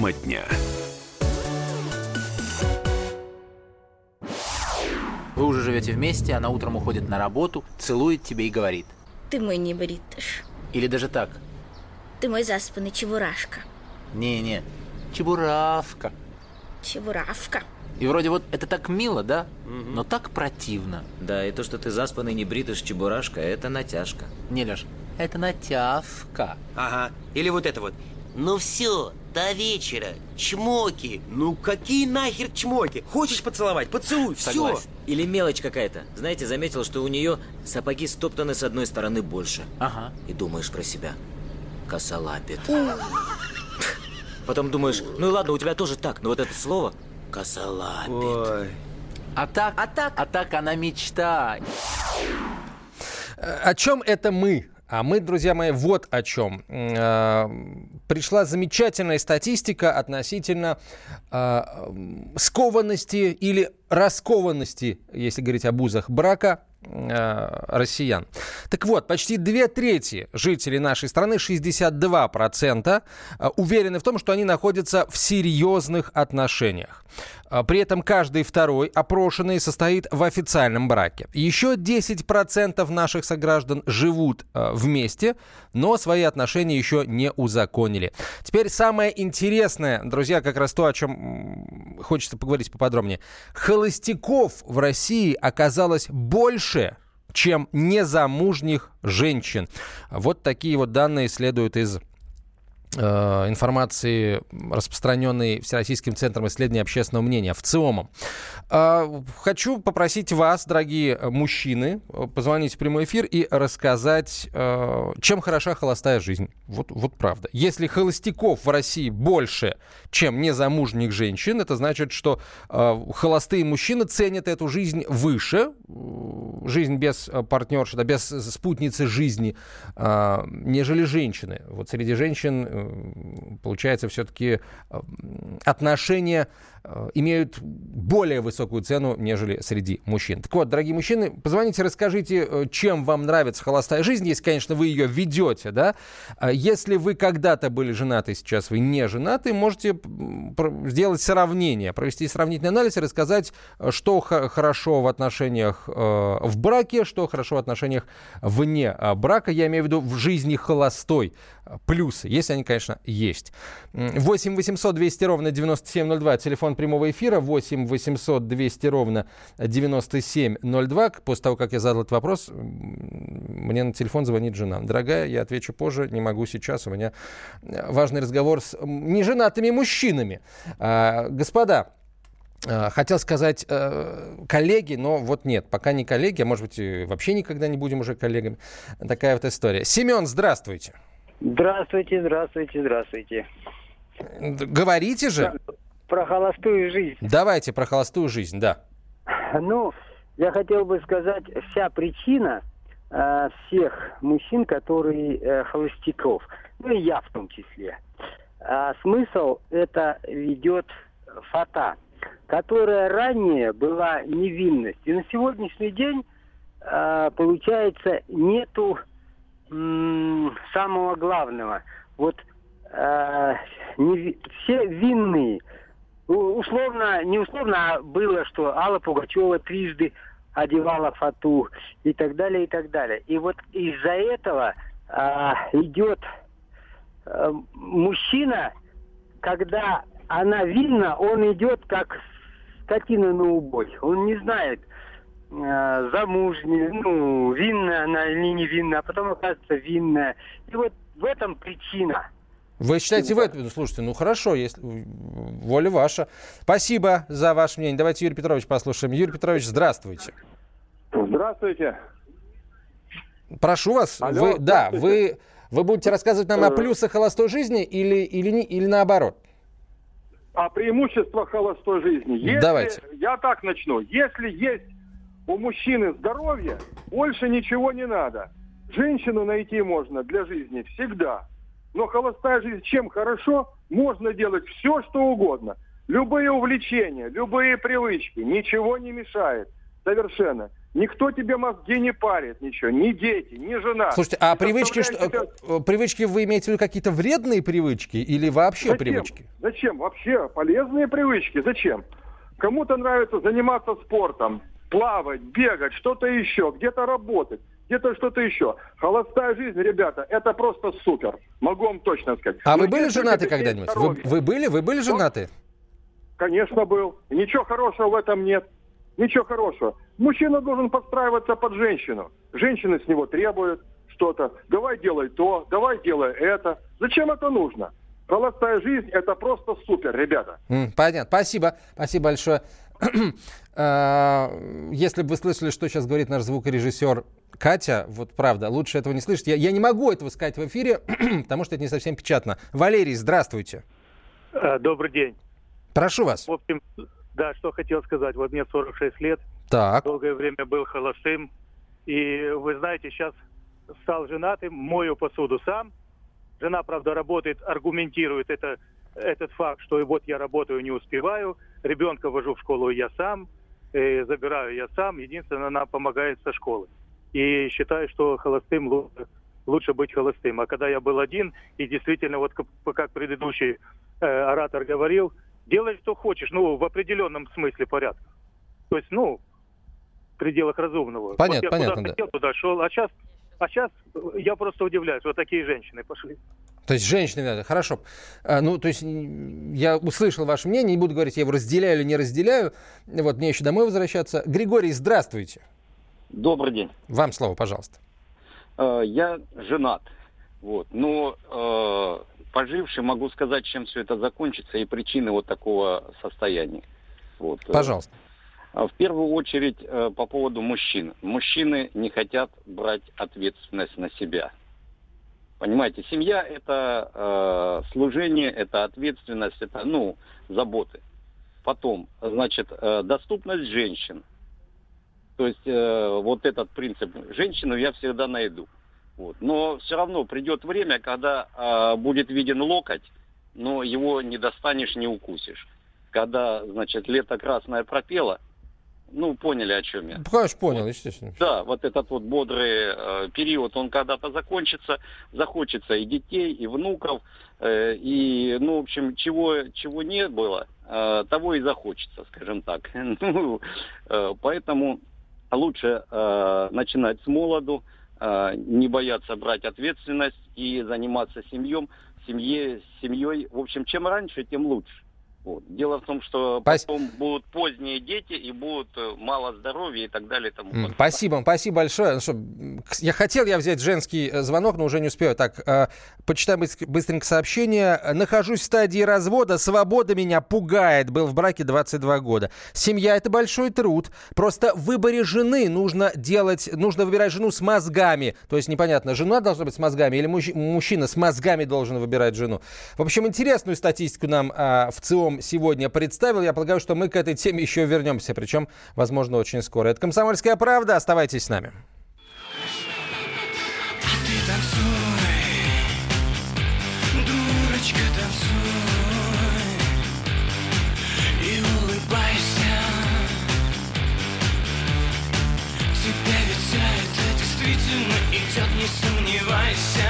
Тема дня. Вы уже живете вместе, она утром уходит на работу, целует тебе и говорит. Ты мой не бритыш. Или даже так. Ты мой заспанный чебурашка. Не-не, чебуравка. Чебуравка. И вроде вот это так мило, да? Но так противно. Да, и то, что ты заспанный не бритыш чебурашка, это натяжка. Не, Леш, это натявка. Ага. Или вот это вот. Ну все, до вечера. Чмоки. Ну какие нахер чмоки? Хочешь поцеловать? Поцелуй. Все. Согласен. Или мелочь какая-то. Знаете, заметил, что у нее сапоги стоптаны с одной стороны больше. Ага. И думаешь про себя. Косолапит. Потом думаешь, ну и ладно, у тебя тоже так, но вот это слово косолапит. Ой. А так, а так, а так она мечта. О чем это мы? А мы, друзья мои, вот о чем. Пришла замечательная статистика относительно э, скованности или раскованности, если говорить об узах брака, э, россиян. Так вот, почти две трети жителей нашей страны, 62%, э, уверены в том, что они находятся в серьезных отношениях. При этом каждый второй опрошенный состоит в официальном браке. Еще 10% наших сограждан живут э, вместе, но свои отношения еще не узаконили. Теперь самое интересное, друзья, как раз то, о чем хочется поговорить поподробнее. Холостяков в России оказалось больше, чем незамужних женщин. Вот такие вот данные следуют из информации, распространенной Всероссийским центром исследования общественного мнения, в ЦИОМом. Э, Хочу попросить вас, дорогие э, мужчины, э, позвонить в прямой эфир и рассказать, э, чем хороша холостая жизнь. Вот, вот правда. Если холостяков в России больше, чем незамужних женщин, это значит, что э, холостые мужчины ценят эту жизнь выше, э, жизнь без э, партнерши, да, без спутницы жизни, э, нежели женщины. Вот среди женщин, э, получается, все-таки отношения э, имеют более высокую цену, нежели среди мужчин. Так вот, дорогие мужчины, позвоните, расскажите, э, чем вам нравится холостая жизнь, если, конечно, вы ее ведете, да. А Если вы когда-то были женаты, сейчас вы не женаты, можете сделать сравнение, провести сравнительный анализ и рассказать, э, что хорошо в отношениях э, в браке, что хорошо в отношениях вне э, брака, я имею в виду в жизни холостой. Э, Плюсы, если они, конечно, есть. М, 8 800 200 ровно 9702, телефон прямого эфира, 8 800 200 ровно 9702. После того, как я задал этот вопрос, мне на телефон звонит жена. Дорогая, я отвечу позже, не могу сейчас, у меня э, важный разговор с неженатыми мужчинами. А, Господа, э, Хотел сказать э, коллеги, но вот нет, пока не коллеги, а может быть вообще никогда не будем уже коллегами. Такая вот история. Семен, здравствуйте. Здравствуйте, здравствуйте, здравствуйте. Говорите же. Про холостую жизнь. Давайте про холостую жизнь, да. Ну, я хотел бы сказать, вся причина э, всех мужчин, которые э, холостяков, ну и я в том числе, а смысл это ведет фата, которая ранее была невинность. И на сегодняшний день, э, получается, нету м, самого главного. Вот э, неви- все винные, условно, не условно, а было, что Алла Пугачева трижды одевала фату и так далее, и так далее. И вот из-за этого а, идет а, мужчина, когда она винна, он идет как скотина на убой. Он не знает, а, замужняя, ну, винная она или не винная, а потом оказывается винная. И вот в этом причина. Вы считаете в этом? Слушайте, ну хорошо, если воля ваша. Спасибо за ваше мнение. Давайте Юрий Петрович послушаем. Юрий Петрович, здравствуйте. Здравствуйте. Прошу вас. Алло, вы, да, вы, вы будете рассказывать нам о Э. плюсах холостой жизни или, или, не- или наоборот? О преимуществах холостой жизни. Если, Давайте. Я так начну. Если есть у мужчины здоровье, больше ничего не надо. Женщину найти можно для жизни всегда. Но холостая жизнь чем хорошо? Можно делать все, что угодно. Любые увлечения, любые привычки, ничего не мешает. Совершенно. Никто тебе мозги не парит, ничего, ни дети, ни жена. Слушайте, а привычки, что, себя- э, привычки вы имеете в виду какие-то вредные привычки или вообще Зачем? привычки? Зачем? Вообще полезные привычки. Зачем? Кому-то нравится заниматься спортом, плавать, бегать, что-то еще, где-то работать, где-то что-то еще. Холостая жизнь, ребята, это просто супер. Могу вам точно сказать. А Но вы были женаты когда-нибудь? Вы, здоровья- вы были? Вы были женаты? Конечно, был. Ничего хорошего в этом нет. Ничего хорошего. Мужчина должен подстраиваться под женщину. Женщины с него требуют что-то. Давай делай то, давай делай это. Зачем это нужно? Холостая жизнь – это просто супер, ребята. М, Понятно. Спасибо. Спасибо большое. А, Если бы вы слышали, что сейчас говорит наш звукорежиссер Катя, вот правда, лучше этого не слышать. Я, я не могу этого сказать в эфире, потому что это не совсем печатно. Валерий, здравствуйте. Э, Добрый день. Прошу вас. В общем, да, что хотел сказать. Вот мне 46 лет, Так. долгое время был холостым. И вы знаете, сейчас стал женатым, мою посуду сам. Жена, правда, работает, аргументирует это, этот факт, что вот я работаю, не успеваю. Ребенка вожу в школу я сам, э, забираю я сам. Единственное, она помогает со школы. И считаю, что холостым лучше, лучше быть холостым. А когда я был один, и действительно, вот как, как предыдущий э, оратор говорил, делай, что хочешь, ну, в определенном смысле порядка. То есть, ну, в пределах разумного. Понятно, вот я понятно, куда да. хотел, туда шел. А сейчас, а сейчас я просто удивляюсь, вот такие женщины пошли. То есть женщины, надо. хорошо. А, ну, то есть я услышал ваше мнение, не буду говорить, я его разделяю или не разделяю. Вот, мне еще домой возвращаться. Григорий, здравствуйте. Добрый день. Вам слово, пожалуйста. Э, Я женат. Вот. Но э, поживший могу сказать, чем все это закончится и причины вот такого состояния. Вот. Пожалуйста. а В первую очередь по поводу мужчин. Мужчины не хотят брать ответственность на себя. Понимаете, семья это э, служение, это ответственность, это ну заботы. Потом, значит, э, доступность женщин. То есть э, вот этот принцип женщину я всегда найду. Вот. Но все равно придет время, когда э, будет виден локоть, но его не достанешь, не укусишь. Когда, значит, лето красное пропело, ну, поняли, о чем я. Конечно, понял, естественно. Да, вот этот вот бодрый э, период, он когда-то закончится, захочется и детей, и внуков, э, и, ну, в общем, чего, чего не было, э, того и захочется, скажем так. Ну, э, поэтому лучше э, начинать с молоду, э, не бояться брать ответственность и заниматься семьем, семье, семьей. В общем, чем раньше, тем лучше. Вот. Дело в том, что Пас- потом будут поздние дети и будут э, мало здоровья и так далее. и тому подобное. Спасибо, спасибо большое. Ну что, я хотел я взять женский э, звонок, но уже не успею. Так, э, почитаем быстр- быстренько сообщение. Нахожусь в стадии развода, свобода меня пугает. Был в браке 22 года. Семья – это большой труд. Просто в выборе жены нужно делать, нужно выбирать жену с мозгами. То есть непонятно, жена должна быть с мозгами или мужч- мужчина с мозгами должен выбирать жену. В общем, интересную статистику нам а, в ЦИОМ сегодня представил. Я полагаю, что мы к этой теме еще вернемся, причем, возможно, очень скоро. Это «Комсомольская правда». Оставайтесь с нами. Идет, не сомневайся.